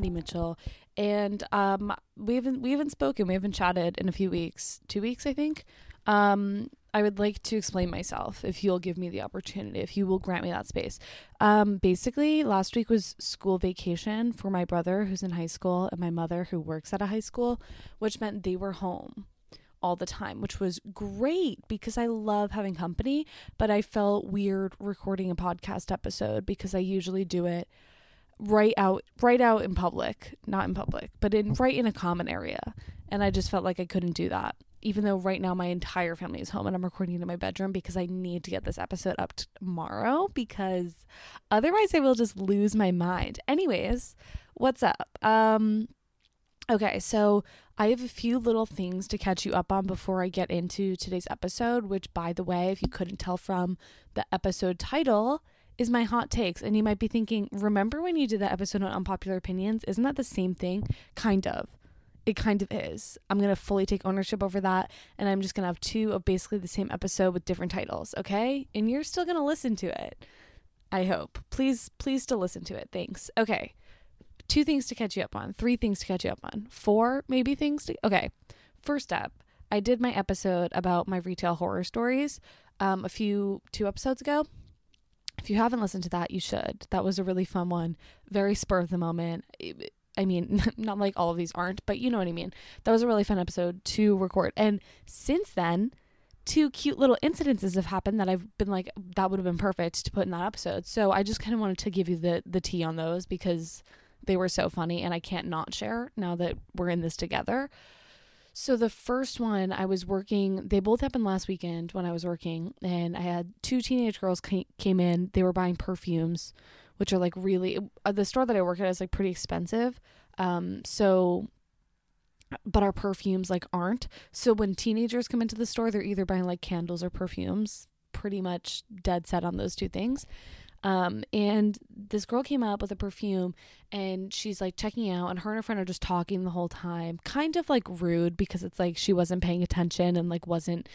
Maddie Mitchell, and um, we haven't we haven't spoken, we haven't chatted in a few weeks, two weeks, I think. Um, I would like to explain myself if you'll give me the opportunity, if you will grant me that space. Um, basically, last week was school vacation for my brother who's in high school and my mother who works at a high school, which meant they were home all the time, which was great because I love having company, but I felt weird recording a podcast episode because I usually do it right out right out in public, not in public, but in right in a common area. And I just felt like I couldn't do that. Even though right now my entire family is home and I'm recording in my bedroom because I need to get this episode up tomorrow because otherwise I will just lose my mind. Anyways, what's up? Um Okay, so I have a few little things to catch you up on before I get into today's episode, which, by the way, if you couldn't tell from the episode title, is my hot takes. And you might be thinking, remember when you did that episode on unpopular opinions? Isn't that the same thing? Kind of. It kind of is. I'm going to fully take ownership over that. And I'm just going to have two of basically the same episode with different titles, okay? And you're still going to listen to it. I hope. Please, please still listen to it. Thanks. Okay two things to catch you up on, three things to catch you up on, four maybe things to. Okay, first up, I did my episode about my retail horror stories um, a few two episodes ago. If you haven't listened to that, you should. That was a really fun one, very spur of the moment. I mean, not like all of these aren't, but you know what I mean. That was a really fun episode to record. And since then, two cute little incidences have happened that I've been like, that would have been perfect to put in that episode. So I just kind of wanted to give you the the tea on those because they were so funny and I can't not share now that we're in this together. So the first one I was working, they both happened last weekend when I was working and I had two teenage girls came in. They were buying perfumes, which are like really uh, the store that I work at is like pretty expensive. Um so but our perfumes like aren't. So when teenagers come into the store, they're either buying like candles or perfumes, pretty much dead set on those two things. Um, and this girl came up with a perfume and she's like checking out, and her and her friend are just talking the whole time, kind of like rude because it's like she wasn't paying attention and like wasn't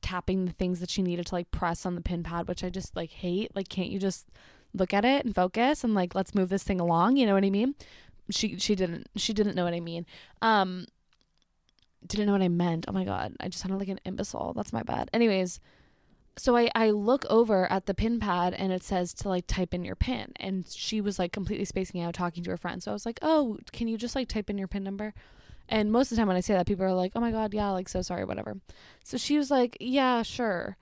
tapping the things that she needed to like press on the pin pad, which I just like hate. Like, can't you just look at it and focus and like let's move this thing along? You know what I mean? She she didn't she didn't know what I mean. Um, didn't know what I meant. Oh my god, I just sounded like an imbecile. That's my bad. Anyways, so I, I look over at the pin pad and it says to like type in your pin. And she was like completely spacing out talking to her friend. So i was like oh can you just like type in your pin number? And most of the time when i say that people are like oh my god yeah like so sorry whatever. So she was like yeah sure.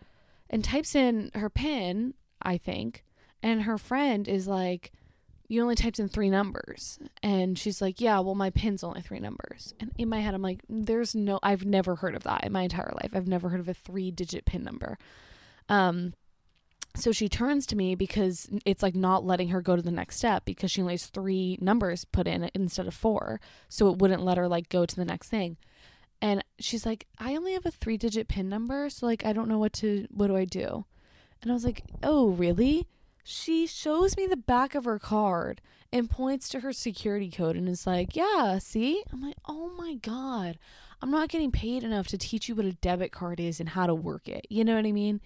And types in her pin i think. And her friend is like you only typed in three numbers. And she's like yeah well my pin's only three numbers. And in my head i'm like there's no i've never heard of that in my entire life. I've never heard of a three digit pin number um, so she turns to me because it's like not letting her go to the next step because she only has three numbers put in instead of four. So it wouldn't let her like go to the next thing. And she's like, I only have a three digit pin number. So like, I don't know what to, what do I do? And I was like, oh, really? She shows me the back of her card and points to her security code and is like, yeah, see? I'm like, oh my God. I'm not getting paid enough to teach you what a debit card is and how to work it. You know what I mean?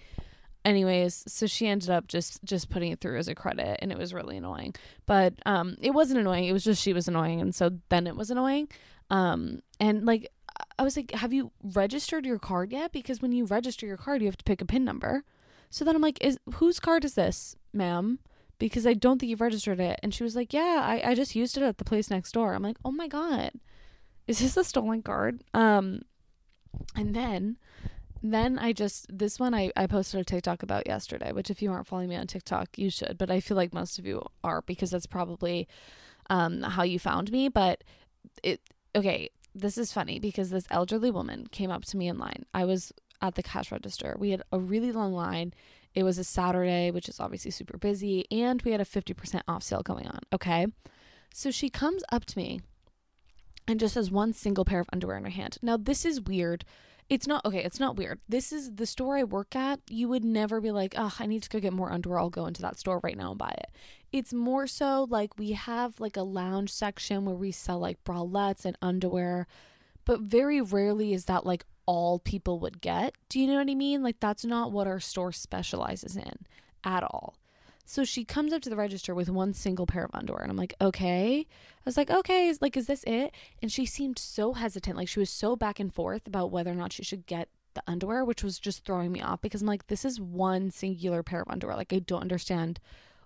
Anyways so she ended up just just putting it through as a credit and it was really annoying. But um it wasn't annoying. It was just she was annoying and so then it was annoying. Um and like i was like have you registered your card yet? Because when you register your card you have to pick a pin number. So then i'm like is whose card is this ma'am? Because i don't think you've registered it. And she was like yeah i, I just used it at the place next door. I'm like oh my god. Is this a stolen card? Um and then then I just this one I, I posted a TikTok about yesterday, which if you aren't following me on TikTok, you should. But I feel like most of you are because that's probably um, how you found me. But it okay, this is funny because this elderly woman came up to me in line. I was at the cash register. We had a really long line. It was a Saturday, which is obviously super busy, and we had a 50% off sale going on. Okay. So she comes up to me and just has one single pair of underwear in her hand. Now, this is weird it's not okay, it's not weird. This is the store I work at. You would never be like, oh, I need to go get more underwear. I'll go into that store right now and buy it. It's more so like we have like a lounge section where we sell like bralettes and underwear, but very rarely is that like all people would get. Do you know what I mean? Like that's not what our store specializes in at all. So she comes up to the register with one single pair of underwear. And I'm like, okay. I was like, okay, is like, is this it? And she seemed so hesitant. Like she was so back and forth about whether or not she should get the underwear, which was just throwing me off because I'm like, this is one singular pair of underwear. Like I don't understand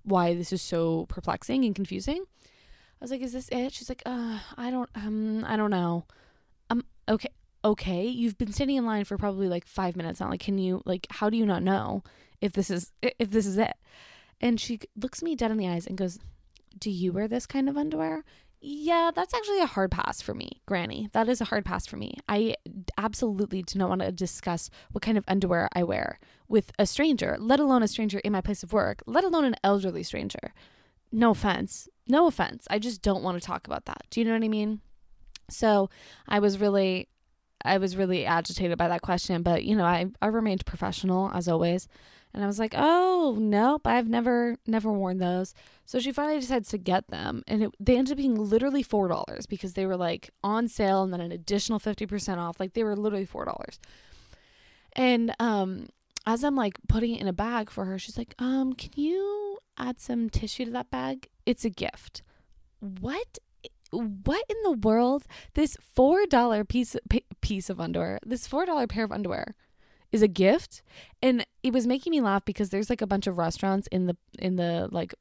why this is so perplexing and confusing. I was like, is this it? She's like, uh, I don't um I don't know. Um okay okay, you've been standing in line for probably like five minutes now. Like, can you like how do you not know if this is if this is it? And she looks me dead in the eyes and goes, Do you wear this kind of underwear? Yeah, that's actually a hard pass for me, Granny. That is a hard pass for me. I absolutely do not want to discuss what kind of underwear I wear with a stranger, let alone a stranger in my place of work, let alone an elderly stranger. No offense. No offense. I just don't want to talk about that. Do you know what I mean? So I was really I was really agitated by that question, but you know, I, I remained professional as always. And I was like, oh, nope, I've never, never worn those. So she finally decides to get them. And it, they ended up being literally $4 because they were like on sale and then an additional 50% off. Like they were literally $4. And um, as I'm like putting it in a bag for her, she's like, um, can you add some tissue to that bag? It's a gift. What what in the world? This four dollar piece piece of underwear, this four dollar pair of underwear, is a gift, and it was making me laugh because there's like a bunch of restaurants in the in the like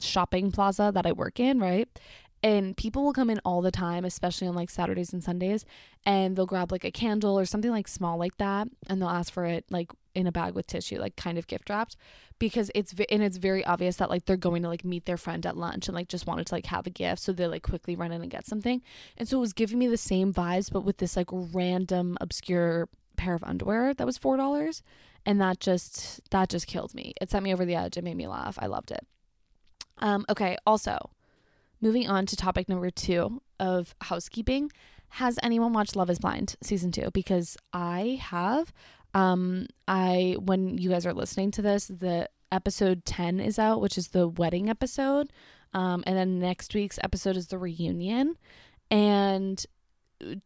shopping plaza that I work in, right? And people will come in all the time, especially on like Saturdays and Sundays, and they'll grab like a candle or something like small like that, and they'll ask for it like in a bag with tissue, like kind of gift wrapped, because it's and it's very obvious that like they're going to like meet their friend at lunch and like just wanted to like have a gift, so they like quickly run in and get something, and so it was giving me the same vibes, but with this like random obscure pair of underwear that was four dollars, and that just that just killed me. It sent me over the edge. It made me laugh. I loved it. Um, okay, also moving on to topic number two of housekeeping. Has anyone watched Love is Blind season two? Because I have. Um, I when you guys are listening to this, the episode 10 is out, which is the wedding episode. Um, and then next week's episode is the reunion. And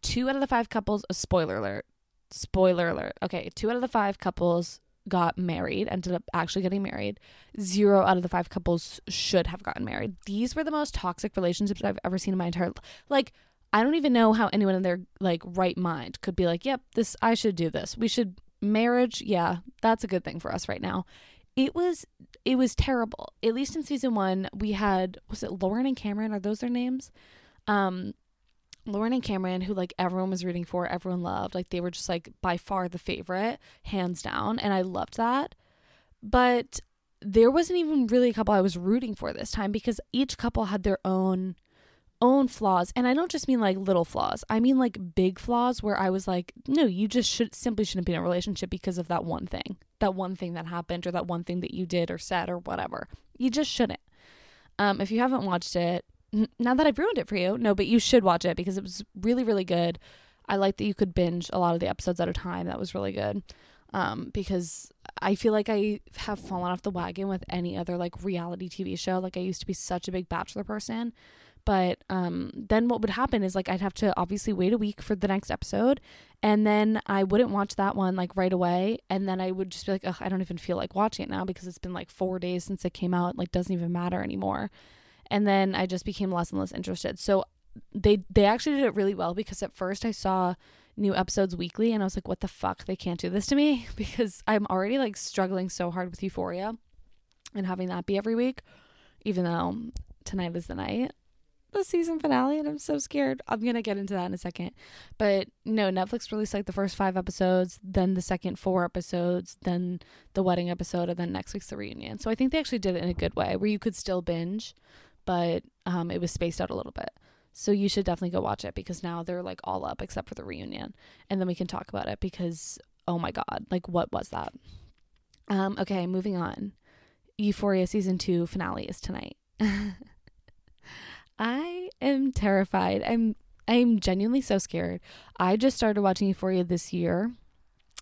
two out of the five couples, a spoiler alert. Spoiler alert. Okay, two out of the five couples got married, ended up actually getting married. Zero out of the five couples should have gotten married. These were the most toxic relationships I've ever seen in my entire like I don't even know how anyone in their like right mind could be like, "Yep, this I should do this. We should marriage. Yeah, that's a good thing for us right now." It was it was terrible. At least in season 1, we had was it Lauren and Cameron are those their names? Um Lauren and Cameron, who like everyone was rooting for, everyone loved, like they were just like by far the favorite, hands down. And I loved that. But there wasn't even really a couple I was rooting for this time because each couple had their own own flaws and i don't just mean like little flaws i mean like big flaws where i was like no you just should simply shouldn't be in a relationship because of that one thing that one thing that happened or that one thing that you did or said or whatever you just shouldn't um if you haven't watched it now that I've ruined it for you, no, but you should watch it because it was really, really good. I like that you could binge a lot of the episodes at a time. That was really good. Um, because I feel like I have fallen off the wagon with any other like reality TV show. Like I used to be such a big Bachelor person, but um, then what would happen is like I'd have to obviously wait a week for the next episode, and then I wouldn't watch that one like right away, and then I would just be like, Ugh, I don't even feel like watching it now because it's been like four days since it came out. Like doesn't even matter anymore and then I just became less and less interested. So they they actually did it really well because at first I saw new episodes weekly and I was like, what the fuck? They can't do this to me because I'm already like struggling so hard with Euphoria and having that be every week, even though tonight is the night the season finale and I'm so scared. I'm going to get into that in a second. But no, Netflix released like the first 5 episodes, then the second 4 episodes, then the wedding episode and then next week's the reunion. So I think they actually did it in a good way where you could still binge but um, it was spaced out a little bit. So you should definitely go watch it because now they're like all up except for the reunion. And then we can talk about it because oh my god, like what was that? Um okay, moving on. Euphoria season 2 finale is tonight. I am terrified. I'm I'm genuinely so scared. I just started watching Euphoria this year.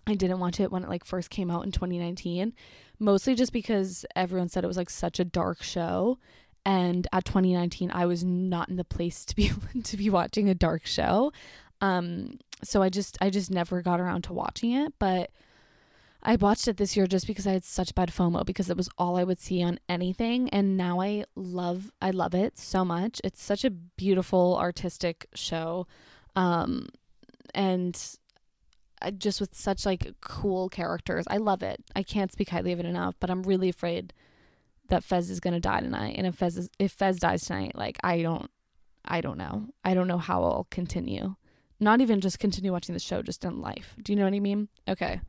I didn't watch it when it like first came out in 2019, mostly just because everyone said it was like such a dark show and at 2019 i was not in the place to be to be watching a dark show um so i just i just never got around to watching it but I watched it this year just because I had such bad FOMO because it was all I would see on anything and now I love I love it so much. It's such a beautiful artistic show. Um and just with such like cool characters. I love it. I can't speak highly of it enough, but I'm really afraid that Fez is going to die tonight. And if Fez is, if Fez dies tonight, like I don't I don't know. I don't know how I'll continue. Not even just continue watching the show, just in life. Do you know what I mean? Okay.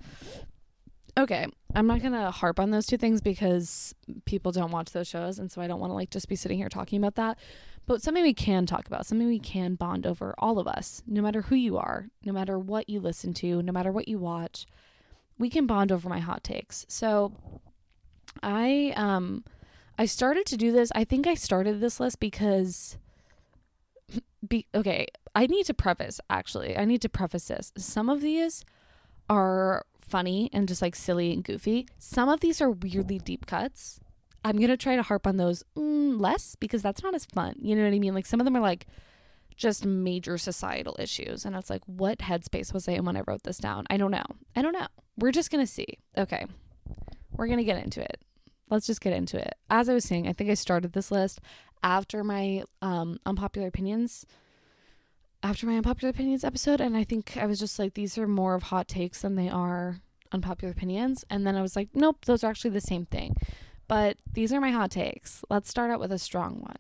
Okay. I'm not to harp on those two things because people don't watch those shows. And so I don't want to like just be sitting here talking about that. But something we can talk about, something we can bond over, all of us, no matter who you are, no matter what you listen to, no matter what you watch, we can bond over my hot takes. So I, um, I started to do this. I think I started this list because be okay, I need to preface actually. I need to preface this. Some of these are funny and just like silly and goofy. Some of these are weirdly deep cuts. I'm going to try to harp on those mm, less because that's not as fun. You know what I mean? Like some of them are like just major societal issues. And it's like, what headspace was I in when I wrote this down? I don't know. I don't know. We're just going to see. Okay. We're going to get into it. Let's just get into it. As I was saying, I think I started this list after my um, unpopular opinions after my unpopular opinions episode and i think i was just like these are more of hot takes than they are unpopular opinions and then i was like nope those are actually the same thing but these are my hot takes let's start out with a strong one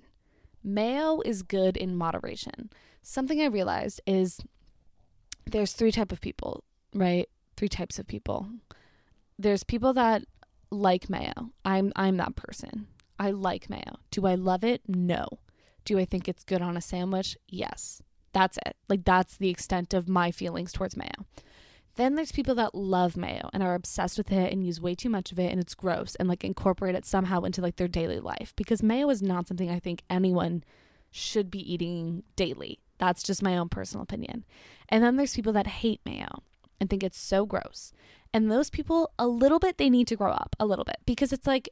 mayo is good in moderation something i realized is there's three type of people right three types of people there's people that like mayo i'm i'm that person I like mayo. Do I love it? No. Do I think it's good on a sandwich? Yes. That's it. Like, that's the extent of my feelings towards mayo. Then there's people that love mayo and are obsessed with it and use way too much of it and it's gross and like incorporate it somehow into like their daily life because mayo is not something I think anyone should be eating daily. That's just my own personal opinion. And then there's people that hate mayo and think it's so gross. And those people, a little bit, they need to grow up a little bit because it's like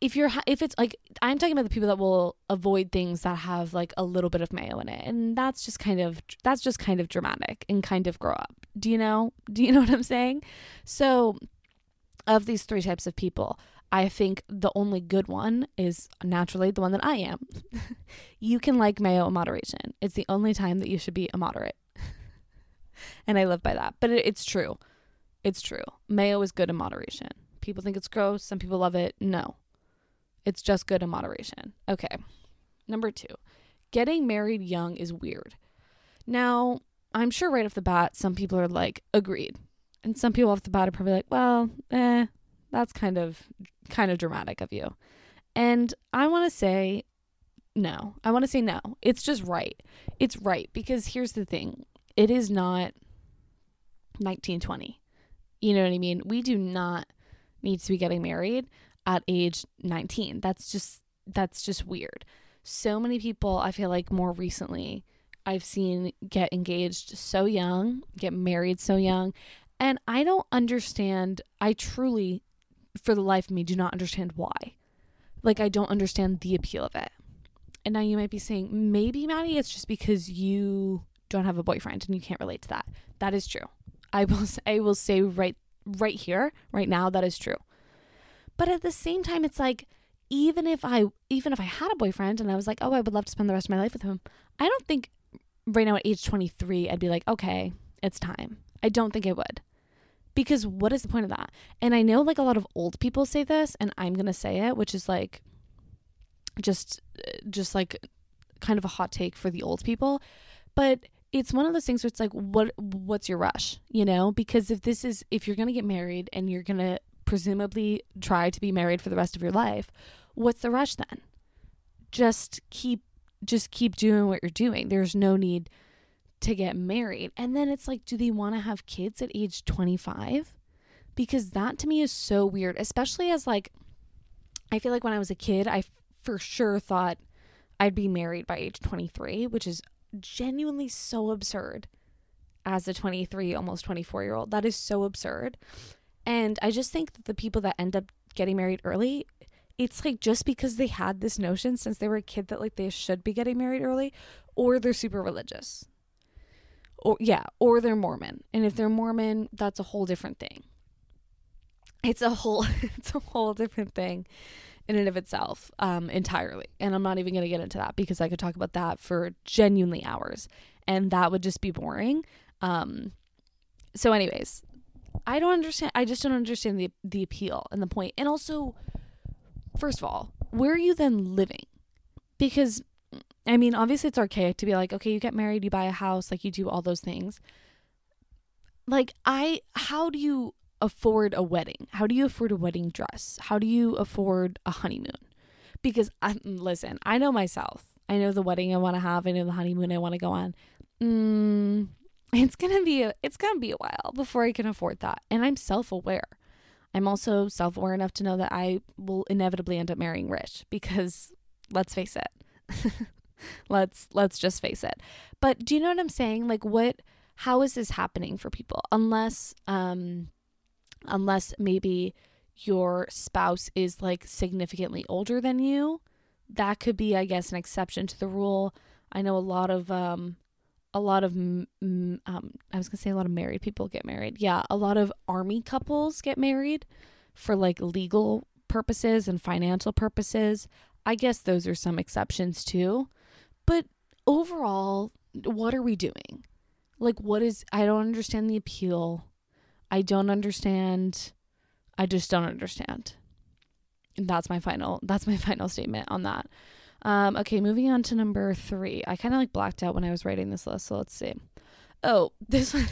if you're if it's like I'm talking about the people that will avoid things that have like a little bit of mayo in it and that's just kind of that's just kind of dramatic and kind of grow up. Do you know? Do you know what I'm saying? So of these three types of people, I think the only good one is naturally the one that I am. you can like mayo in moderation. It's the only time that you should be a moderate. and I live by that. But it, it's true. It's true. Mayo is good in moderation. People think it's gross. Some people love it. No, it's just good in moderation. Okay. Number two, getting married young is weird. Now, I'm sure right off the bat, some people are like, agreed. And some people off the bat are probably like, well, eh, that's kind of kind of dramatic of you. And I want to say no. I want to say no. It's just right. It's right because here's the thing. It is not 1920. You know what I mean? We do not need to be getting married at age 19. That's just that's just weird. So many people I feel like more recently I've seen get engaged so young, get married so young, and I don't understand. I truly for the life of me do not understand why. Like I don't understand the appeal of it. And now you might be saying, maybe Maddie, it's just because you don't have a boyfriend and you can't relate to that. That is true. I will I will say right right here, right now, that is true. But at the same time, it's like, even if I even if I had a boyfriend and I was like, oh, I would love to spend the rest of my life with him, I don't think right now at age 23 I'd be like, okay, it's time. I don't think I would. Because what is the point of that? And I know like a lot of old people say this and I'm going to say it, which is like just just like kind of a hot take for the old people, but it's one of those things where it's like what what's your rush, you know? Because if this is if you're going to get married and you're going to presumably try to be married for the rest of your life, what's the rush then? Just keep just keep doing what you're doing. There's no need to get married. And then it's like do they want to have kids at age 25? Because that to me is so weird, especially as like I feel like when I was a kid, I for sure thought I'd be married by age 23, which is genuinely so absurd as a 23 almost 24 year old that is so absurd and I just think that the people that end up getting married early, it's like just because they had this notion since they were a kid that like they should be getting married early, or they're super religious. Or yeah, or they're Mormon. And if they're Mormon, that's a whole different thing. it's a whole it's a whole different thing in and of itself um entirely and i'm not even going to get into that because i could talk about that for genuinely hours and that would just be boring um so anyways i don't understand i just don't understand the the appeal and the point. and also first of all where are you then living because i mean obviously it's archaic to be like okay you get married you buy a house like you do all those things like i how do you afford a wedding? How do you afford a wedding dress? How do you afford a honeymoon? Because listen, I know myself. I know the wedding I want to have. I know the honeymoon I want to go on. Mm, it's gonna be a, it's gonna be a while before I can afford that, and I'm self aware. I'm also self aware enough to know that I will inevitably end up marrying rich because let's face it. let's let's just face it. But do you know what I'm saying? Like what how is this happening for people? Unless um unless maybe your spouse is like significantly older than you. That could be, I guess, an exception to the rule. I know a lot of, um, a lot of, um, I was gonna say a lot of married people get married. Yeah, a lot of army couples get married for like legal purposes and financial purposes. I guess those are some exceptions too. But overall, what are we doing? Like, what is, I don't understand the appeal I don't understand. I just don't understand. And that's my final that's my final statement on that. Um, okay, moving on to number three. I kind of like blacked out when I was writing this list, so let's see. Oh, this one.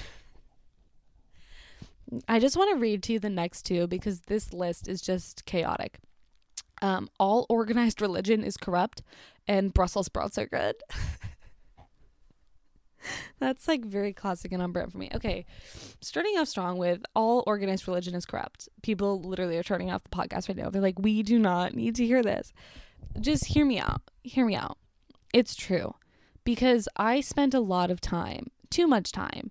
I just want to read to you the next two because this list is just chaotic. Um, all organized religion is corrupt, and Brussels sprouts are good. That's like very classic and on brand for me. Okay, starting off strong with all organized religion is corrupt. People literally are turning off the podcast right now. They're like, we do not need to hear this. Just hear me out. Hear me out. It's true because I spent a lot of time, too much time,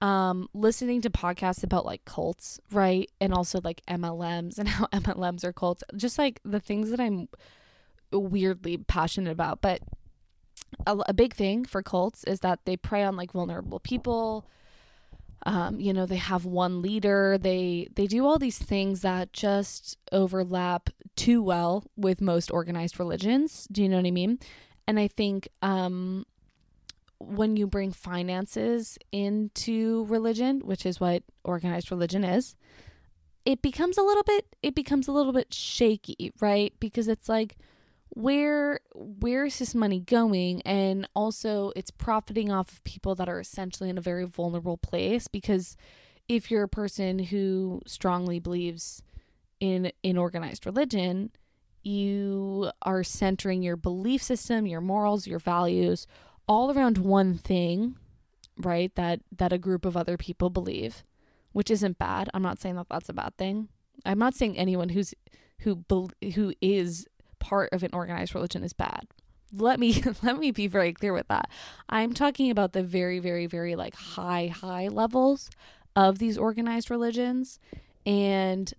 um, listening to podcasts about like cults, right? And also like MLMs and how MLMs are cults, just like the things that I'm weirdly passionate about. But a, a big thing for cults is that they prey on like vulnerable people. Um, you know, they have one leader. They they do all these things that just overlap too well with most organized religions. Do you know what I mean? And I think um, when you bring finances into religion, which is what organized religion is, it becomes a little bit it becomes a little bit shaky, right? Because it's like where where is this money going and also it's profiting off of people that are essentially in a very vulnerable place because if you're a person who strongly believes in in organized religion you are centering your belief system your morals your values all around one thing right that that a group of other people believe which isn't bad i'm not saying that that's a bad thing i'm not saying anyone who's who who is part of an organized religion is bad. Let me let me be very clear with that. I'm talking about the very very very like high high levels of these organized religions and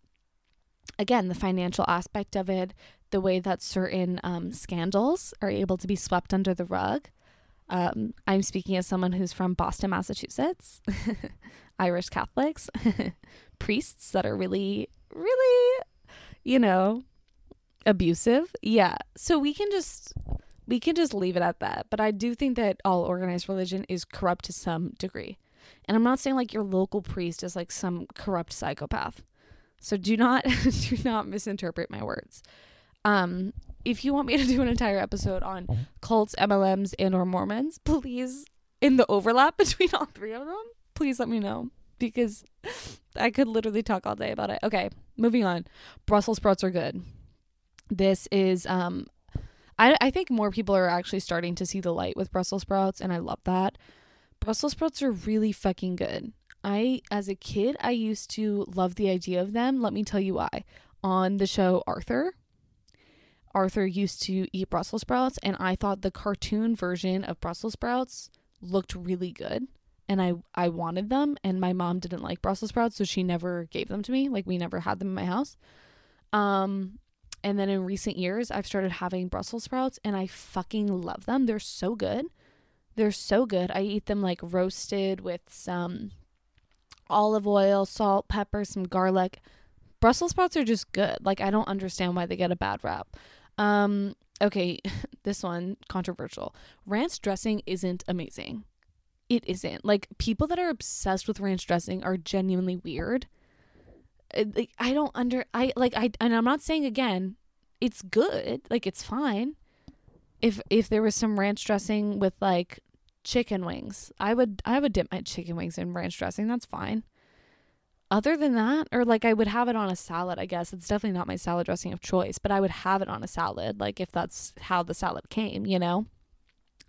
again the financial aspect of it the way that certain um, scandals are able to be swept under the rug um, i'm speaking as someone who's from boston massachusetts irish catholics priests that are really really you know abusive. Yeah. So we can just we can just leave it at that. But I do think that all organized religion is corrupt to some degree. And I'm not saying like your local priest is like some corrupt psychopath. So do not do not misinterpret my words. Um if you want me to do an entire episode on cults, MLMs, and or Mormons, please in the overlap between all three of them, please let me know because I could literally talk all day about it. Okay, moving on. Brussels sprouts are good this is um I, I think more people are actually starting to see the light with Brussels sprouts, and I love that. Brussels sprouts are really fucking good. I, as a kid, I used to love the idea of them. Let me tell you why. On the show Arthur, Arthur used to eat Brussels sprouts, and I thought the cartoon version of Brussels sprouts looked really good. And I, I wanted them, and my mom didn't like Brussels sprouts, so she never gave them to me. Like, we never had them in my house. Um, and then in recent years, I've started having Brussels sprouts and I fucking love them. They're so good. They're so good. I eat them like roasted with some olive oil, salt, pepper, some garlic. Brussels sprouts are just good. Like I don't understand why they get a bad rap. Um okay, this one controversial. Ranch dressing isn't amazing. It isn't. Like people that are obsessed with ranch dressing are genuinely weird. Uh, like I don't under I like I and I'm not saying again, it's good. Like it's fine. If if there was some ranch dressing with like chicken wings, I would I would dip my chicken wings in ranch dressing. That's fine other than that, or like I would have it on a salad, I guess. It's definitely not my salad dressing of choice, but I would have it on a salad, like if that's how the salad came, you know?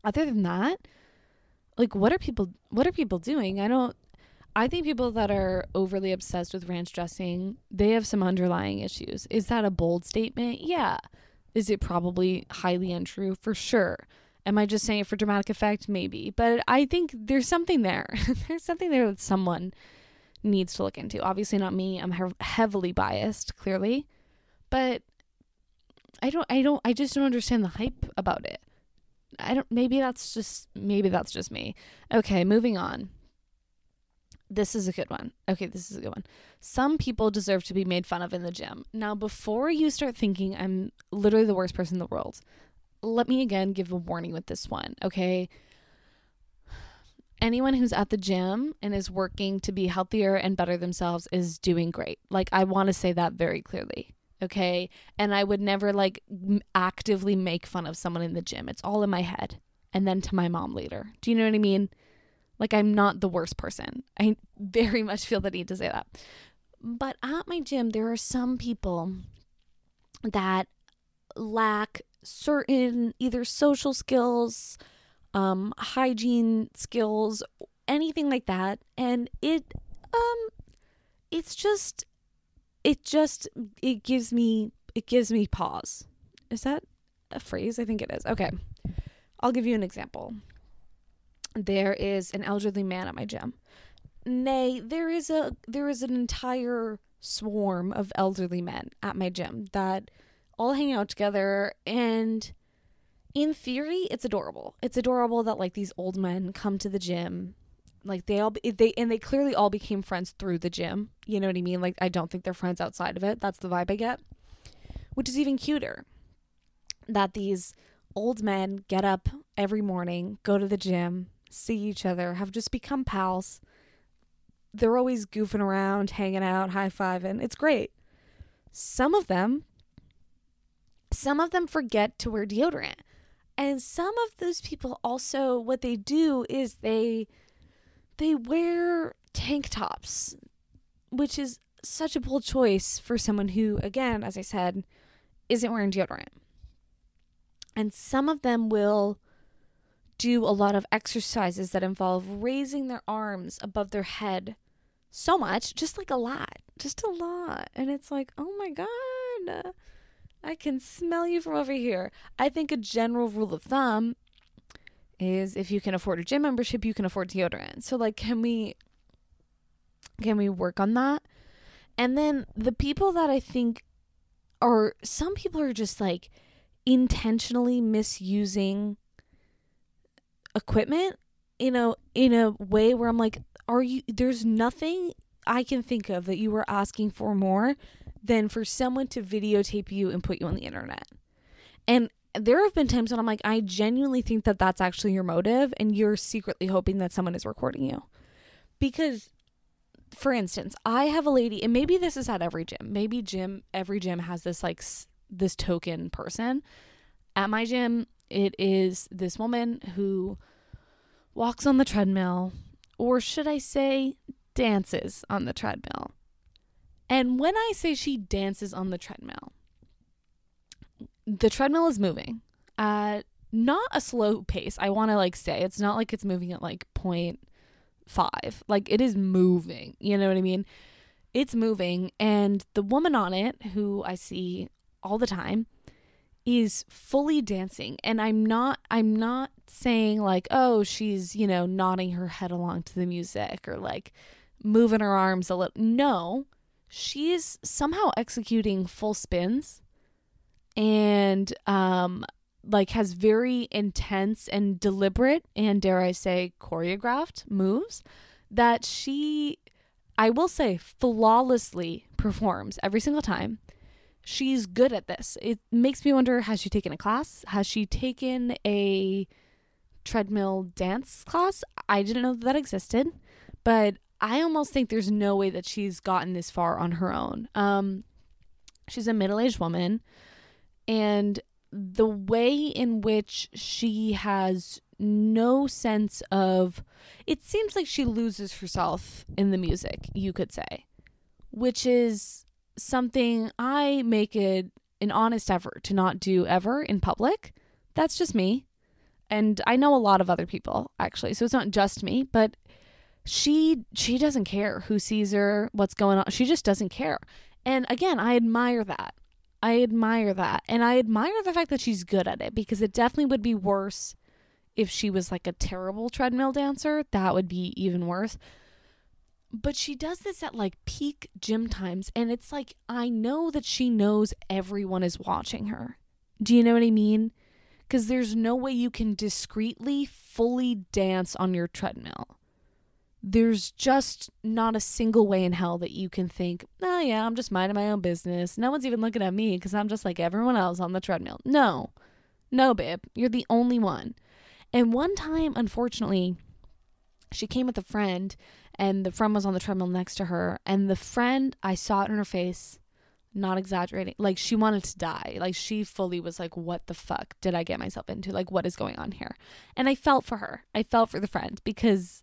Other than that, like what are people what are people doing? I don't I think people that are overly obsessed with ranch dressing, they have some underlying issues. Is that a bold statement? Yeah. Is it probably highly untrue? For sure. Am I just saying it for dramatic effect? Maybe. But I think there's something there. there's something there that someone needs to look into. Obviously, not me. I'm he- heavily biased, clearly, but I don't. I don't. I just don't understand the hype about it. I don't. Maybe that's just. Maybe that's just me. Okay, moving on. This is a good one. Okay, this is a good one. Some people deserve to be made fun of in the gym. Now, before you start thinking I'm literally the worst person in the world, let me again give a warning with this one. Okay anyone who's at the gym and is working to be healthier and better themselves is doing great. Like, I want to say that very clearly. Okay. And I would never like actively make fun of someone in the gym. It's all in my head. And then to my mom later. Do you know what I mean? Like, I'm not the worst person. I very much feel the need to say that. But at my gym, there are some people that lack certain either social skills, um, hygiene skills, anything like that. And it, um, it's just, it just, it gives me, it gives me pause. Is that a phrase? I think it is. Okay. I'll give you an example. There is an elderly man at my gym. Nay, there is a there is an entire swarm of elderly men at my gym that all hang out together and in theory, it's adorable. It's adorable that like these old men come to the gym. Like they all they and they clearly all became friends through the gym. You know what I mean? Like I don't think they're friends outside of it. That's the vibe I get. Which is even cuter. That these old men get up every morning, go to the gym, see each other, have just become pals. They're always goofing around, hanging out, high-fiving. It's great. Some of them some of them forget to wear deodorant. And some of those people also what they do is they they wear tank tops, which is such a bold choice for someone who again, as I said, isn't wearing deodorant. And some of them will do a lot of exercises that involve raising their arms above their head so much, just like a lot, just a lot. And it's like, oh my God, I can smell you from over here. I think a general rule of thumb is if you can afford a gym membership, you can afford deodorant. So like can we can we work on that? And then the people that I think are some people are just like intentionally misusing equipment in a in a way where I'm like, are you there's nothing I can think of that you were asking for more than for someone to videotape you and put you on the internet. And there have been times when I'm like, I genuinely think that that's actually your motive, and you're secretly hoping that someone is recording you. Because, for instance, I have a lady, and maybe this is at every gym. Maybe gym, every gym has this like this token person. At my gym, it is this woman who walks on the treadmill, or should I say, dances on the treadmill. And when I say she dances on the treadmill, the treadmill is moving at not a slow pace. I want to like say it's not like it's moving at like point five. Like it is moving. You know what I mean? It's moving, and the woman on it, who I see all the time, is fully dancing. And I'm not. I'm not saying like, oh, she's you know nodding her head along to the music or like moving her arms a little. No, she's somehow executing full spins and um like has very intense and deliberate and dare I say choreographed moves that she I will say flawlessly performs every single time. She's good at this. It makes me wonder has she taken a class? Has she taken a treadmill dance class? I didn't know that, existed, but I almost think there's no way that she's gotten this far on her own. Um, she's a middle aged woman, and the way in which she has no sense of it seems like she loses herself in the music, you could say, which is something I make it an honest effort to not do ever in public. That's just me. And I know a lot of other people actually. So it's not just me, but she she doesn't care who sees her, what's going on. She just doesn't care. And again, I admire that. I admire that. And I admire the fact that she's good at it because it definitely would be worse if she was like a terrible treadmill dancer. That would be even worse. But she does this at like peak gym times. And it's like, I know that she knows everyone is watching her. Do you know what I mean? Because there's no way you can discreetly, fully dance on your treadmill there's just not a single way in hell that you can think, oh, yeah, I'm just minding my own business. No one's even looking at me because I'm just like everyone else on the treadmill. No, no, babe, you're the only one. And one time, unfortunately, she came with a friend, and the friend was on the treadmill next to her. And the friend, I saw it in her face, not exaggerating, like she wanted to die. Like she fully was like, what the fuck did I get myself into? Like, what is going on here? And I felt for her. I felt for the friend because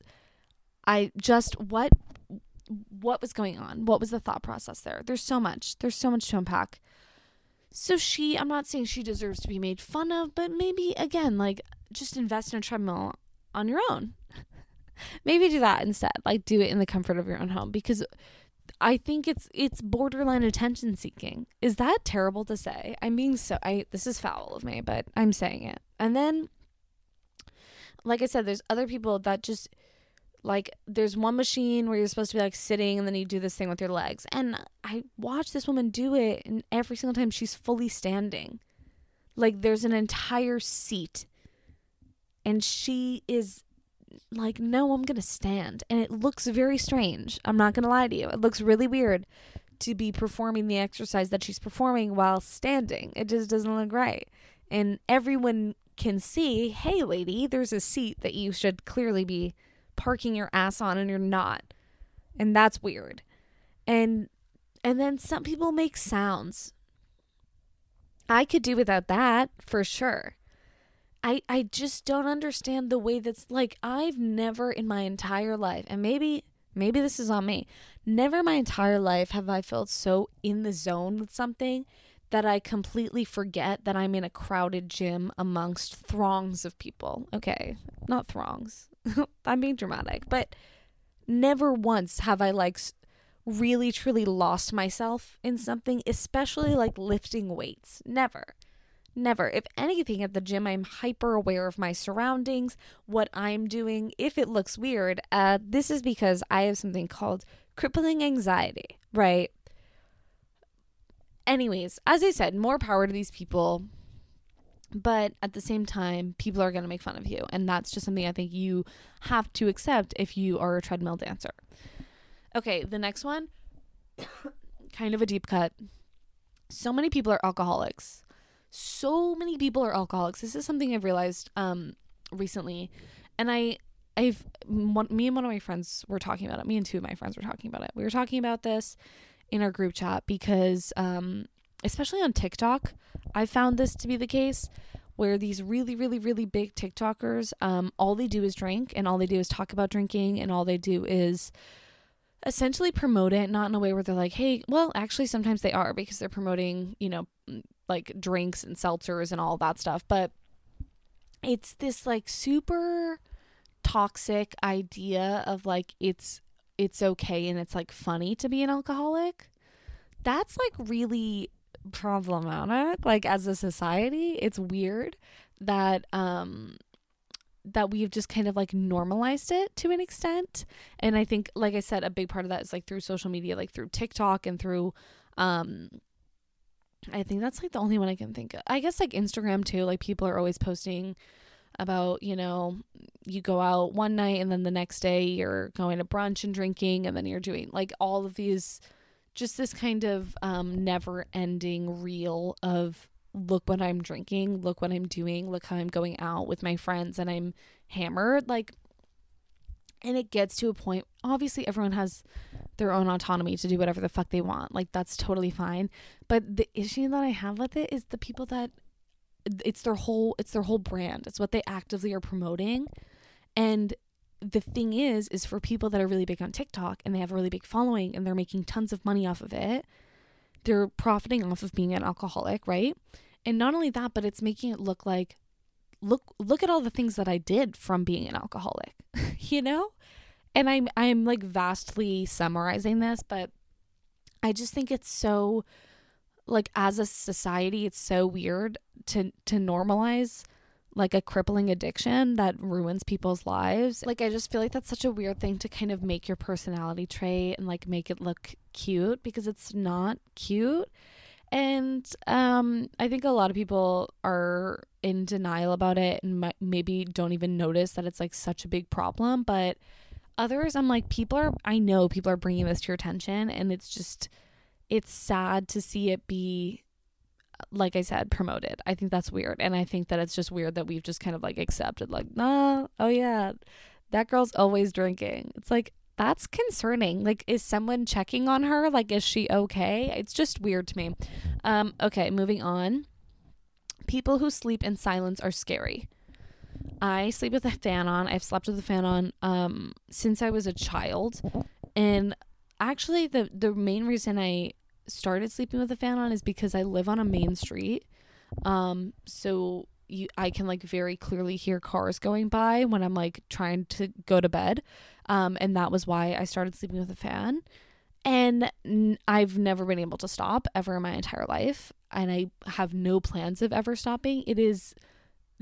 I just what what was going on? What was the thought process there? There's so much. There's so much to unpack. So she, I'm not saying she deserves to be made fun of, but maybe again, like just invest in a treadmill on your own. maybe do that instead. Like do it in the comfort of your own home because I think it's it's borderline attention seeking. Is that terrible to say? I'm being so I this is foul of me, but I'm saying it. And then like I said, there's other people that just like there's one machine where you're supposed to be like sitting and then you do this thing with your legs. And i watch this woman do it and every single time she's fully standing. Like there's an entire seat. And she is like no i'm gonna stand. And it looks very strange. I'm not gonna lie to you. It looks really weird to be performing the exercise that she's performing while standing. It just doesn't look right. And everyone can see hey lady there's a seat that you should clearly be parking your ass on and you're not. And that's weird. And and then some people make sounds. I could do without that for sure. I I just don't understand the way that's like I've never in my entire life and maybe maybe this is on me. Never my entire life have I felt so in the zone with something that I completely forget that I'm in a crowded gym amongst throngs of people. Okay, not throngs. I'm being dramatic, but never once have I like really truly lost myself in something, especially like lifting weights. Never. Never. If anything at the gym, I'm hyper aware of my surroundings, what I'm doing. If it looks weird, uh, this is because I have something called crippling anxiety, right? Anyways, as I said, more power to these people. But at the same time people are going to make fun of you. And that's just something i think you have to accept if you are a treadmill dancer. Okay the next one kind of a deep cut. So many people are alcoholics. So many people are alcoholics. This is something i've realized um recently. And i i've one, me and one of my friends were talking about it. Me and two of my friends were talking about it. We were talking about this in our group chat because um especially on TikTok, I found this to be the case where these really, really, really big TikTokers, um, all they do is drink and all they do is talk about drinking and all they do is essentially promote it, not in a way where they're like, hey, well, actually, sometimes they are because they're promoting, you know, like drinks and seltzers and all that stuff. But it's this like super toxic idea of like it's it's okay and it's like funny to be an alcoholic that's like really problematic like as a society. It's weird that um that we've just kind of like normalized it to an extent. And i think like i said a big part of that is like through social media like through tiktok and through um i think that's like the only one i can think of. I guess like instagram too like people are always posting about you know you go out one night and then the next day you're going to brunch and drinking and then you're doing like all of these just this kind of um never ending reel of look what I'm drinking, look what I'm doing, look how I'm going out with my friends and I'm hammered like and it gets to a point obviously everyone has their own autonomy to do whatever the fuck they want. Like that's totally fine. But the issue that I have with it is the people that it's their whole it's their whole brand. It's what they actively are promoting. And the thing is is for people that are really big on TikTok and they have a really big following and they're making tons of money off of it, they're profiting off of being an alcoholic, right? And not only that, but it's making it look like look look at all the things that I did from being an alcoholic. you know? And I'm I'm like vastly summarizing this, but I just think it's so like as a society it's so weird to to normalize like a crippling addiction that ruins people's lives. Like I just feel like that's such a weird thing to kind of make your personality trait and like make it look cute because it's not cute. And um I think a lot of people are in denial about it and maybe don't even notice that it's like such a big problem, but others I'm like people are I know people are bringing this to your attention and it's just it's sad to see it be like I said, promoted. I think that's weird. And I think that it's just weird that we've just kind of like accepted, like, nah, oh yeah, that girl's always drinking. It's like, that's concerning. Like, is someone checking on her? Like, is she okay? It's just weird to me. Um, okay, moving on. People who sleep in silence are scary. I sleep with a fan on. I've slept with a fan on um, since I was a child. And actually the the main reason I started sleeping with a fan on is because I live on a main street. Um, so you, I can like very clearly hear cars going by when I'm like trying to go to bed. Um, and that was why I started sleeping with a fan. And n- I've never been able to stop ever in my entire life. And I have no plans of ever stopping. It is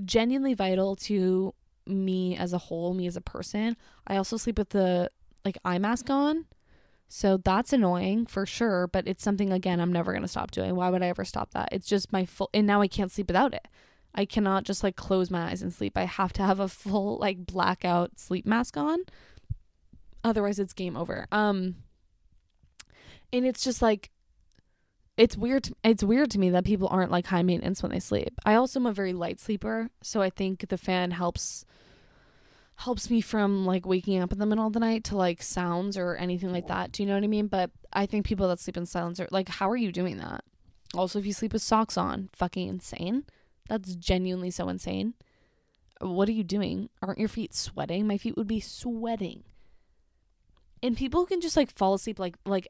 genuinely vital to me as a whole, me as a person. I also sleep with the like eye mask on so that's annoying for sure, but it's something again I'm never going to stop doing. Why would I ever stop that? It's just my full and now I can't sleep without it. I cannot just like close my eyes and sleep. I have to have a full like blackout sleep mask on. Otherwise it's game over. Um and it's just like it's weird to, it's weird to me that people aren't like high maintenance when they sleep. I also am a very light sleeper, so I think the fan helps helps me from like waking up in the middle of the night to like sounds or anything like that. Do you know what I mean? But I think people that sleep in silence are like, how are you doing that? Also, if you sleep with socks on, fucking insane. That's genuinely so insane. What are you doing? Aren't your feet sweating? My feet would be sweating. And people can just like fall asleep like like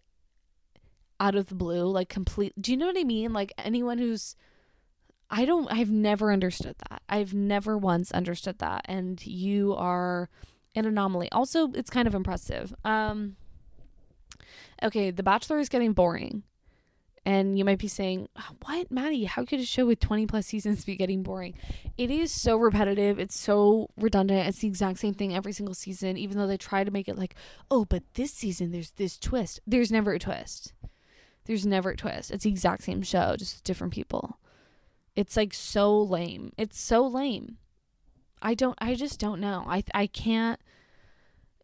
out of the blue, like complete. Do you know what I mean? Like anyone who's I don't I've never understood that. I've never once understood that and you are an anomaly. Also, it's kind of impressive. Um Okay, The Bachelor is getting boring. And you might be saying, "What, Maddie? How could a show with 20 plus seasons be getting boring?" It is so repetitive. It's so redundant. It's the exact same thing every single season, even though they try to make it like, "Oh, but this season there's this twist." There's never a twist. There's never a twist. It's the exact same show, just different people. It's like so lame. It's so lame. I don't I just don't know. I I can't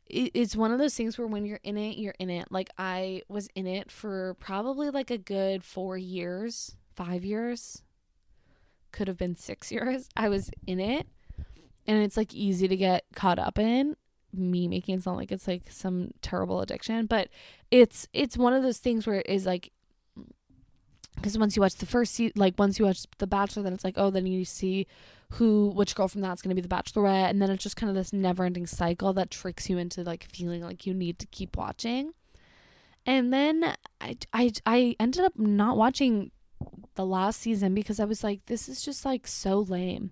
it, it's one of those things where when you're in it, you're in it. Like I was in it for probably like a good 4 years, 5 years. Could have been 6 years. I was in it. And it's like easy to get caught up in me making it sound like it's like some terrible addiction, but it's it's one of those things where it is like because once you watch the first season, like once you watch The Bachelor, then it's like, oh, then you see who, which girl from that's going to be the Bachelorette, and then it's just kind of this never-ending cycle that tricks you into like feeling like you need to keep watching. And then I, I, I ended up not watching the last season because I was like, this is just like so lame.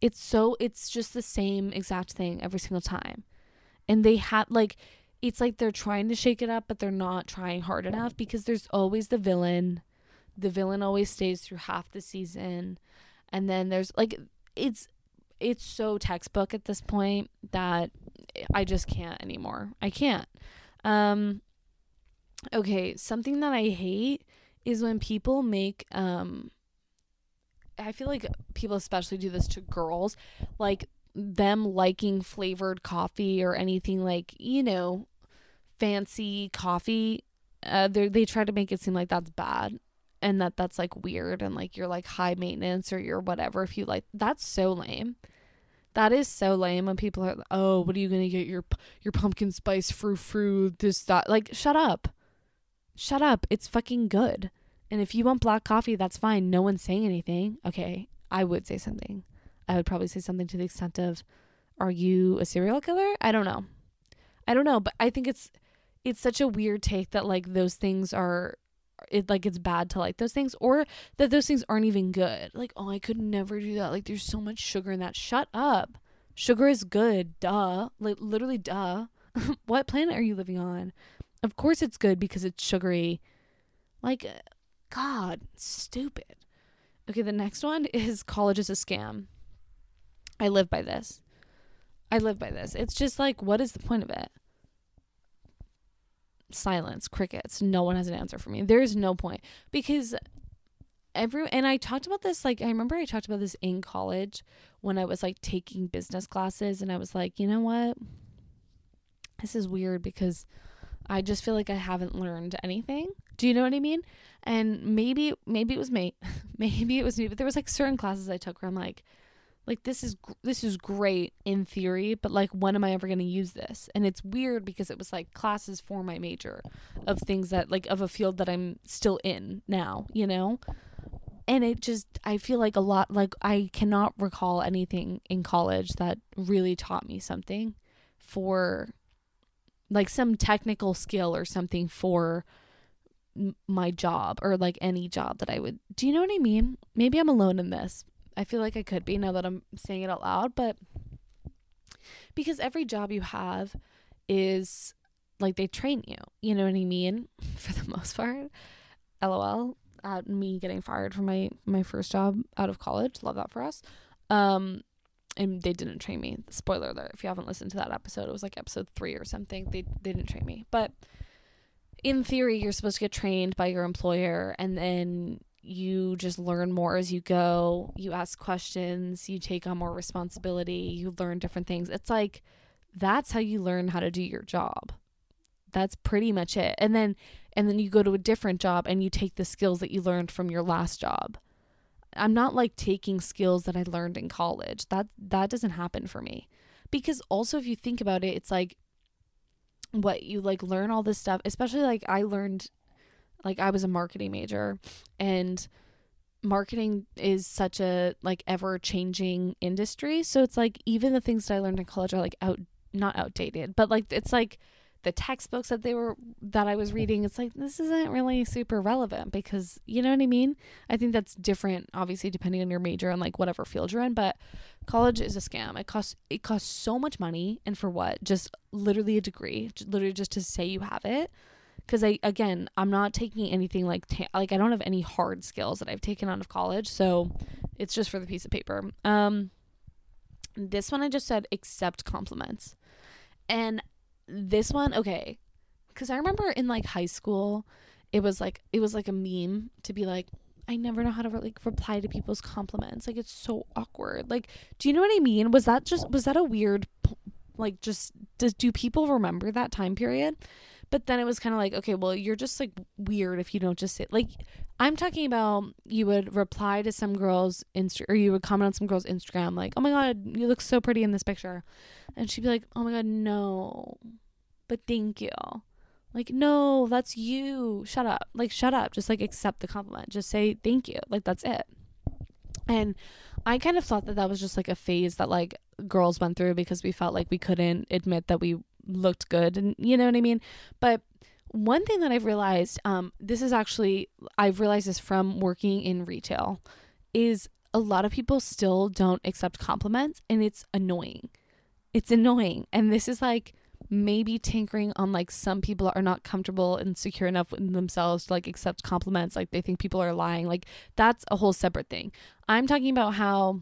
It's so, it's just the same exact thing every single time. And they had like, it's like they're trying to shake it up, but they're not trying hard enough because there's always the villain the villain always stays through half the season and then there's like it's it's so textbook at this point that I just can't anymore. I can't. Um okay, something that I hate is when people make um I feel like people especially do this to girls, like them liking flavored coffee or anything like, you know, fancy coffee uh, they try to make it seem like that's bad and that that's like weird and like you're like high maintenance or you're whatever if you like that's so lame. That is so lame when people are oh what are you gonna get your your pumpkin spice frou frou this that like shut up. Shut up. It's fucking good. And if you want black coffee that's fine. No one's saying anything. Okay. I would say something. I would probably say something to the extent of are you a serial killer? I don't know. I don't know but i think it's it's such a weird take that like those things are it like it's bad to like those things or that those things aren't even good. Like, oh, I could never do that. Like there's so much sugar in that. Shut up. Sugar is good. Duh. Like literally duh. what planet are you living on? Of course it's good because it's sugary. Like god, stupid. Okay, the next one is college is a scam. I live by this. I live by this. It's just like what is the point of it? Silence, crickets. No one has an answer for me. There is no point because every and I talked about this like I remember I talked about this in college when I was like taking business classes and I was like, "You know what? This is weird because I just feel like I haven't learned anything." Do you know what I mean? And maybe maybe it was me. maybe it was me, but there was like certain classes I took where I'm like, like this is this is great in theory but like when am i ever going to use this and it's weird because it was like classes for my major of things that like of a field that i'm still in now you know and it just i feel like a lot like i cannot recall anything in college that really taught me something for like some technical skill or something for my job or like any job that I would. Do you know what I mean? Maybe I'm alone in this, I feel like I could be now that I'm saying it out loud, but because every job you have is like they train you. You know what I mean? For the most part. LOL at me getting fired from my my first job out of college. Love that for us. Um and they didn't train me. Spoiler alert, if you haven't listened to that episode, it was like episode 3 or something. They they didn't train me. But in theory, you're supposed to get trained by your employer and then you just learn more as you go. You ask questions, you take on more responsibility, you learn different things. It's like that's how you learn how to do your job. That's pretty much it. And then and then you go to a different job and you take the skills that you learned from your last job. I'm not like taking skills that I learned in college. That that doesn't happen for me. Because also if you think about it, it's like what you like learn all this stuff, especially like I learned like I was a marketing major and marketing is such a like ever changing industry. So it's like even the things that I learned in college are like out not outdated, but like it's like the textbooks that they were that I was reading, it's like this isn't really super relevant because you know what I mean? I think that's different obviously depending on your major and like whatever field you're in, but college is a scam. It costs it costs so much money and for what? Just literally a degree, literally just to say you have it because I again I'm not taking anything like ta- like I don't have any hard skills that I've taken out of college, so it's just for the piece of paper. Um, this one I just said accept compliments, and this one okay, because I remember in like high school, it was like it was like a meme to be like I never know how to like reply to people's compliments. Like it's so awkward. Like, do you know what I mean? Was that just was that a weird like just does do people remember that time period? But then it was kind of like, okay, well, you're just like weird if you don't just say like I'm talking about you would reply to some girl's Insta or you would comment on some girl's Instagram like, "Oh my god, you look so pretty in this picture." And she'd be like, "Oh my god, no." But thank you. Like, "No, that's you. Shut up." Like, shut up. Just like accept the compliment. Just say thank you. Like that's it. And I kind of thought that that was just like a phase that like girls went through because we felt like we couldn't admit that we looked good and you know what I mean? But one thing that I've realized, um, this is actually I've realized this from working in retail, is a lot of people still don't accept compliments and it's annoying. It's annoying. And this is like maybe tinkering on like some people are not comfortable and secure enough in themselves to like accept compliments like they think people are lying like that's a whole separate thing i'm talking about how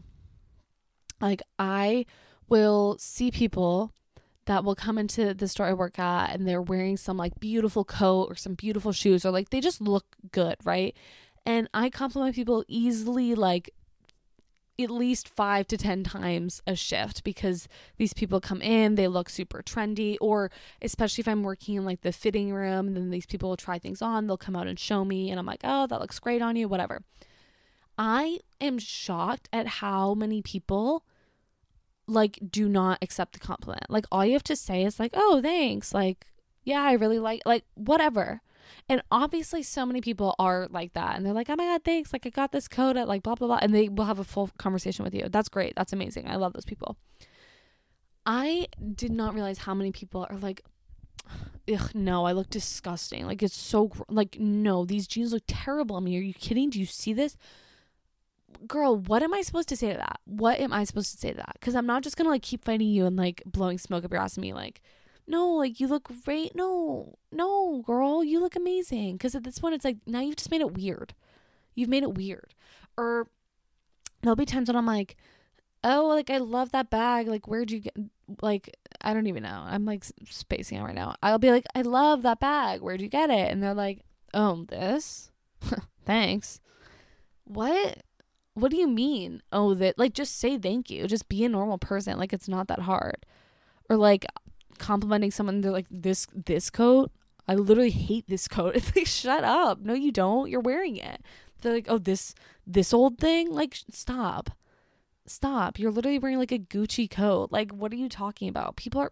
like i will see people that will come into the store I work at and they're wearing some like beautiful coat or some beautiful shoes or like they just look good, right? And I compliment people easily like at least five to 10 times a shift because these people come in, they look super trendy, or especially if I'm working in like the fitting room, then these people will try things on, they'll come out and show me, and I'm like, oh, that looks great on you, whatever. I am shocked at how many people like do not accept the compliment. Like all you have to say is like, "Oh, thanks." Like, "Yeah, I really like like whatever." And obviously so many people are like that and they're like, "Oh my god, thanks. Like I got this coat at like blah blah blah." And they will have a full conversation with you. That's great. That's amazing. I love those people. I did not realize how many people are like, ugh, no, I look disgusting. Like it's so gr- like no, these jeans look terrible on me. Are you kidding? Do you see this? Girl, what am I supposed to say to that? What am I supposed to say to that? Because I'm not just gonna like keep fighting you and like blowing smoke up your ass at me. Like, no, like you look great. No, no, girl, you look amazing. Because at this point, it's like now you've just made it weird. You've made it weird. Or there'll be times when I'm like, oh, like I love that bag. Like, where'd you get? Like, I don't even know. I'm like spacing out right now. I'll be like, I love that bag. Where'd you get it? And they're like, oh, this. Thanks. What? What do you mean? Oh, that like just say thank you. Just be a normal person. Like it's not that hard. Or like complimenting someone. They're like this this coat. I literally hate this coat. It's like shut up. No, you don't. You're wearing it. They're like, oh, this this old thing. Like stop stop you're literally wearing like a gucci coat like what are you talking about people are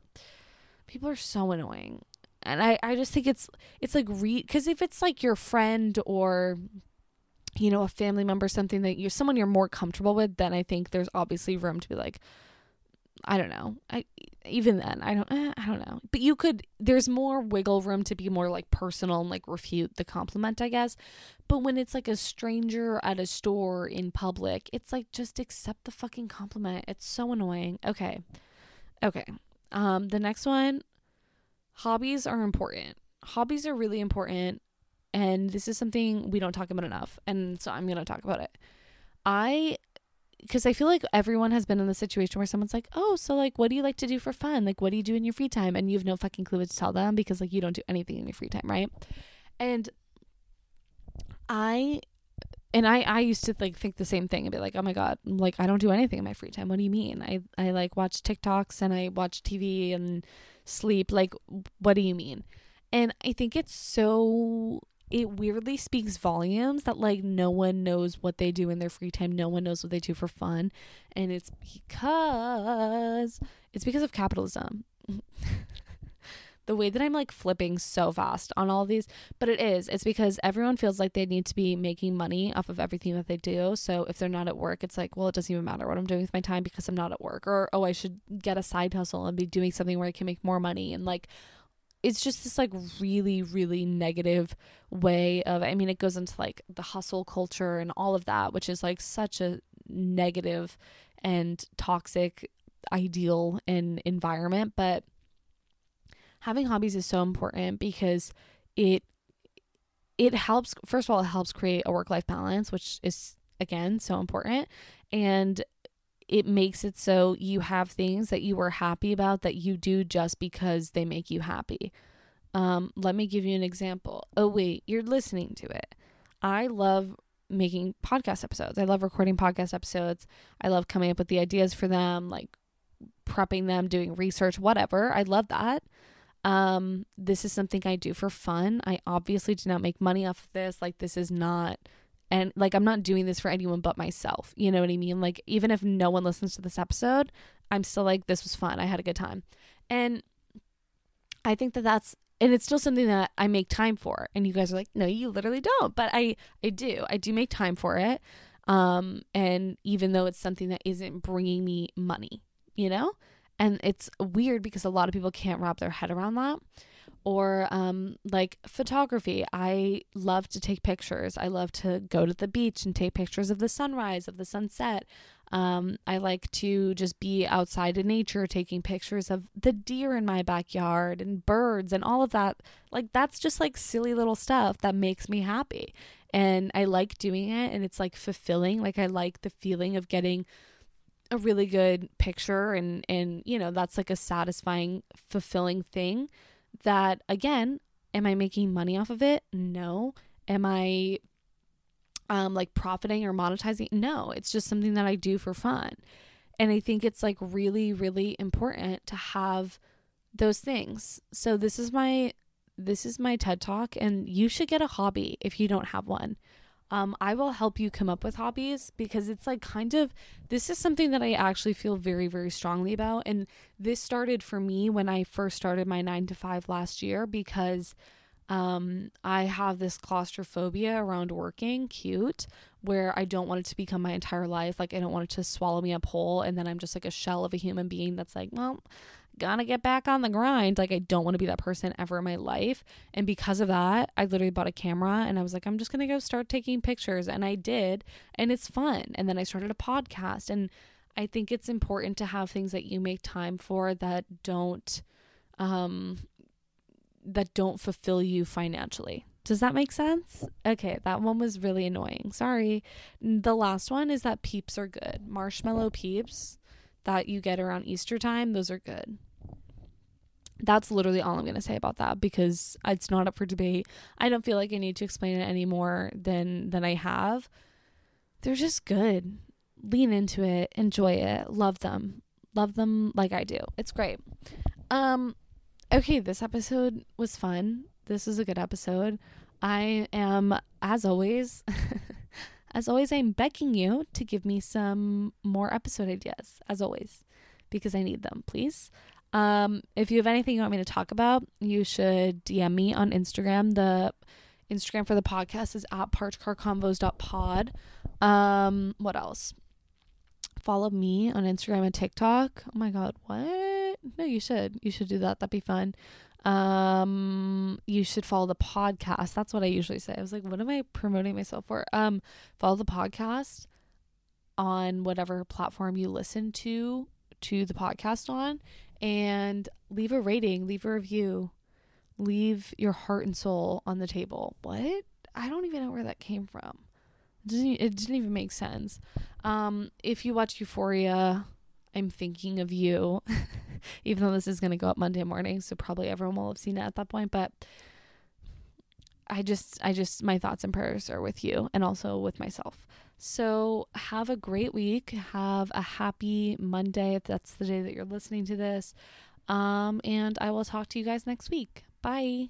people are so annoying and i i just think it's it's like re because if it's like your friend or you know a family member something that you're someone you're more comfortable with then i think there's obviously room to be like i don't know. I even then i don't eh, i don't know. But you could there's more wiggle room to be more like personal and like refute the compliment i guess. But when it's like a stranger at a store in public it's like just accept the fucking compliment. It's so annoying. Okay. Okay. Um the next one hobbies are important. Hobbies are really important and this is something we don't talk about enough and so i'm going to talk about it i because I feel like everyone has been in the situation where someone's like, "Oh, so like, what do you like to do for fun? Like, what do you do in your free time?" And you have no fucking clue what to tell them because like you don't do anything in your free time, right? And I, and I, I used to like think the same thing and be like, "Oh my god, like I don't do anything in my free time. What do you mean? I, I like watch TikToks and I watch TV and sleep. Like, what do you mean?" And I think it's so it weirdly speaks volumes that like no one knows what they do in their free time. No one knows what they do for fun. And it's because it's because of capitalism. The way that i'm like flipping so fast on all these but it is it's because everyone feels like they need to be making money off of everything that they do. So if they're not at work it's like well it doesn't even matter what i'm doing with my time because i'm not at work. Or oh i should get a side hustle and be doing something where i can make more money and like it's just this like really really negative way of i mean it goes into like the hustle culture and all of that which is like such a negative and toxic ideal and environment but having hobbies is so important because it it helps first of all it helps create a work life balance which is again so important and it makes it so you have things that you are happy about that you do just because they make you happy. Um, let me give you an example. Oh, wait, you're listening to it. I love making podcast episodes. I love recording podcast episodes. I love coming up with the ideas for them, like prepping them, doing research, whatever. I love that. Um, this is something I do for fun. I obviously do not make money off of this. Like, this is not and like I'm not doing this for anyone but myself. You know what I mean? Like even if no one listens to this episode, I'm still like this was fun. I had a good time. And I think that that's and it's still something that I make time for. And you guys are like, "No, you literally don't." But I I do. I do make time for it. Um and even though it's something that isn't bringing me money, you know? And it's weird because a lot of people can't wrap their head around that or um, like photography. I love to take pictures. I love to go to the beach and take pictures of the sunrise, of the sunset. Um, I like to just be outside in nature, taking pictures of the deer in my backyard and birds and all of that. Like, that's just like silly little stuff that makes me happy. And I like doing it, and it's like fulfilling. Like, I like the feeling of getting a really good picture, and, and you know, that's like a satisfying, fulfilling thing that again am i making money off of it no am i um like profiting or monetizing. No, it's just something that I do for fun. And I think it's like really really important to have those things. So this is my this is my TED Talk and you should get a hobby if you don't have one. Um, I will help you come up with hobbies because it's like kind of this is something that I actually feel very, very strongly about. And this started for me when I first started my nine to five last year because um, I have this claustrophobia around working, cute, where I don't want it to become my entire life. Like, I don't want it to swallow me up whole. And then I'm just like a shell of a human being that's like, well, gotta get back on the grind. Like, I don't want to be that person ever in my life. And because of that, I literally bought a camera and I was like, I'm just gonna go start taking pictures. And I did. And it's fun. And then I started a podcast. And I think it's important to have things that you make time for that don't, um, that don't fulfill you financially. Does that make sense? Okay, that one was really annoying. Sorry. The last one is that peeps are good. Marshmallow peeps that you get around Easter time, those are good. That's literally all I'm going to say about that because it's not up for debate. I don't feel like I need to explain it any more than than I have. They're just good. Lean into it, enjoy it, love them. Love them like I do. It's great. Um okay, this episode was fun. This is a good episode. I am, as always, as always, I'm begging you to give me some more episode ideas, as always, because I need them, please. Um, if you have anything you want me to talk about, you should DM me on Instagram. The Instagram for the podcast is at parchcarconvos.pod. Um, what else? Follow me on Instagram and TikTok. Oh my god, what? No, you should. You should do that. That'd be fun. Um, you should follow the podcast. That's what I usually say. I was like, what am I promoting myself for? Um, follow the podcast on whatever platform you listen to to the podcast on and leave a rating, leave a review, leave your heart and soul on the table. What? I don't even know where that came from. It didn't, it didn't even make sense. Um, if you watch Euphoria, I'm thinking of you, even though this is going to go up Monday morning, so probably everyone will have seen it at that point. But I just, I just, my thoughts and prayers are with you and also with myself. So have a great week. Have a happy Monday if that's the day that you're listening to this. Um, and I will talk to you guys next week. Bye.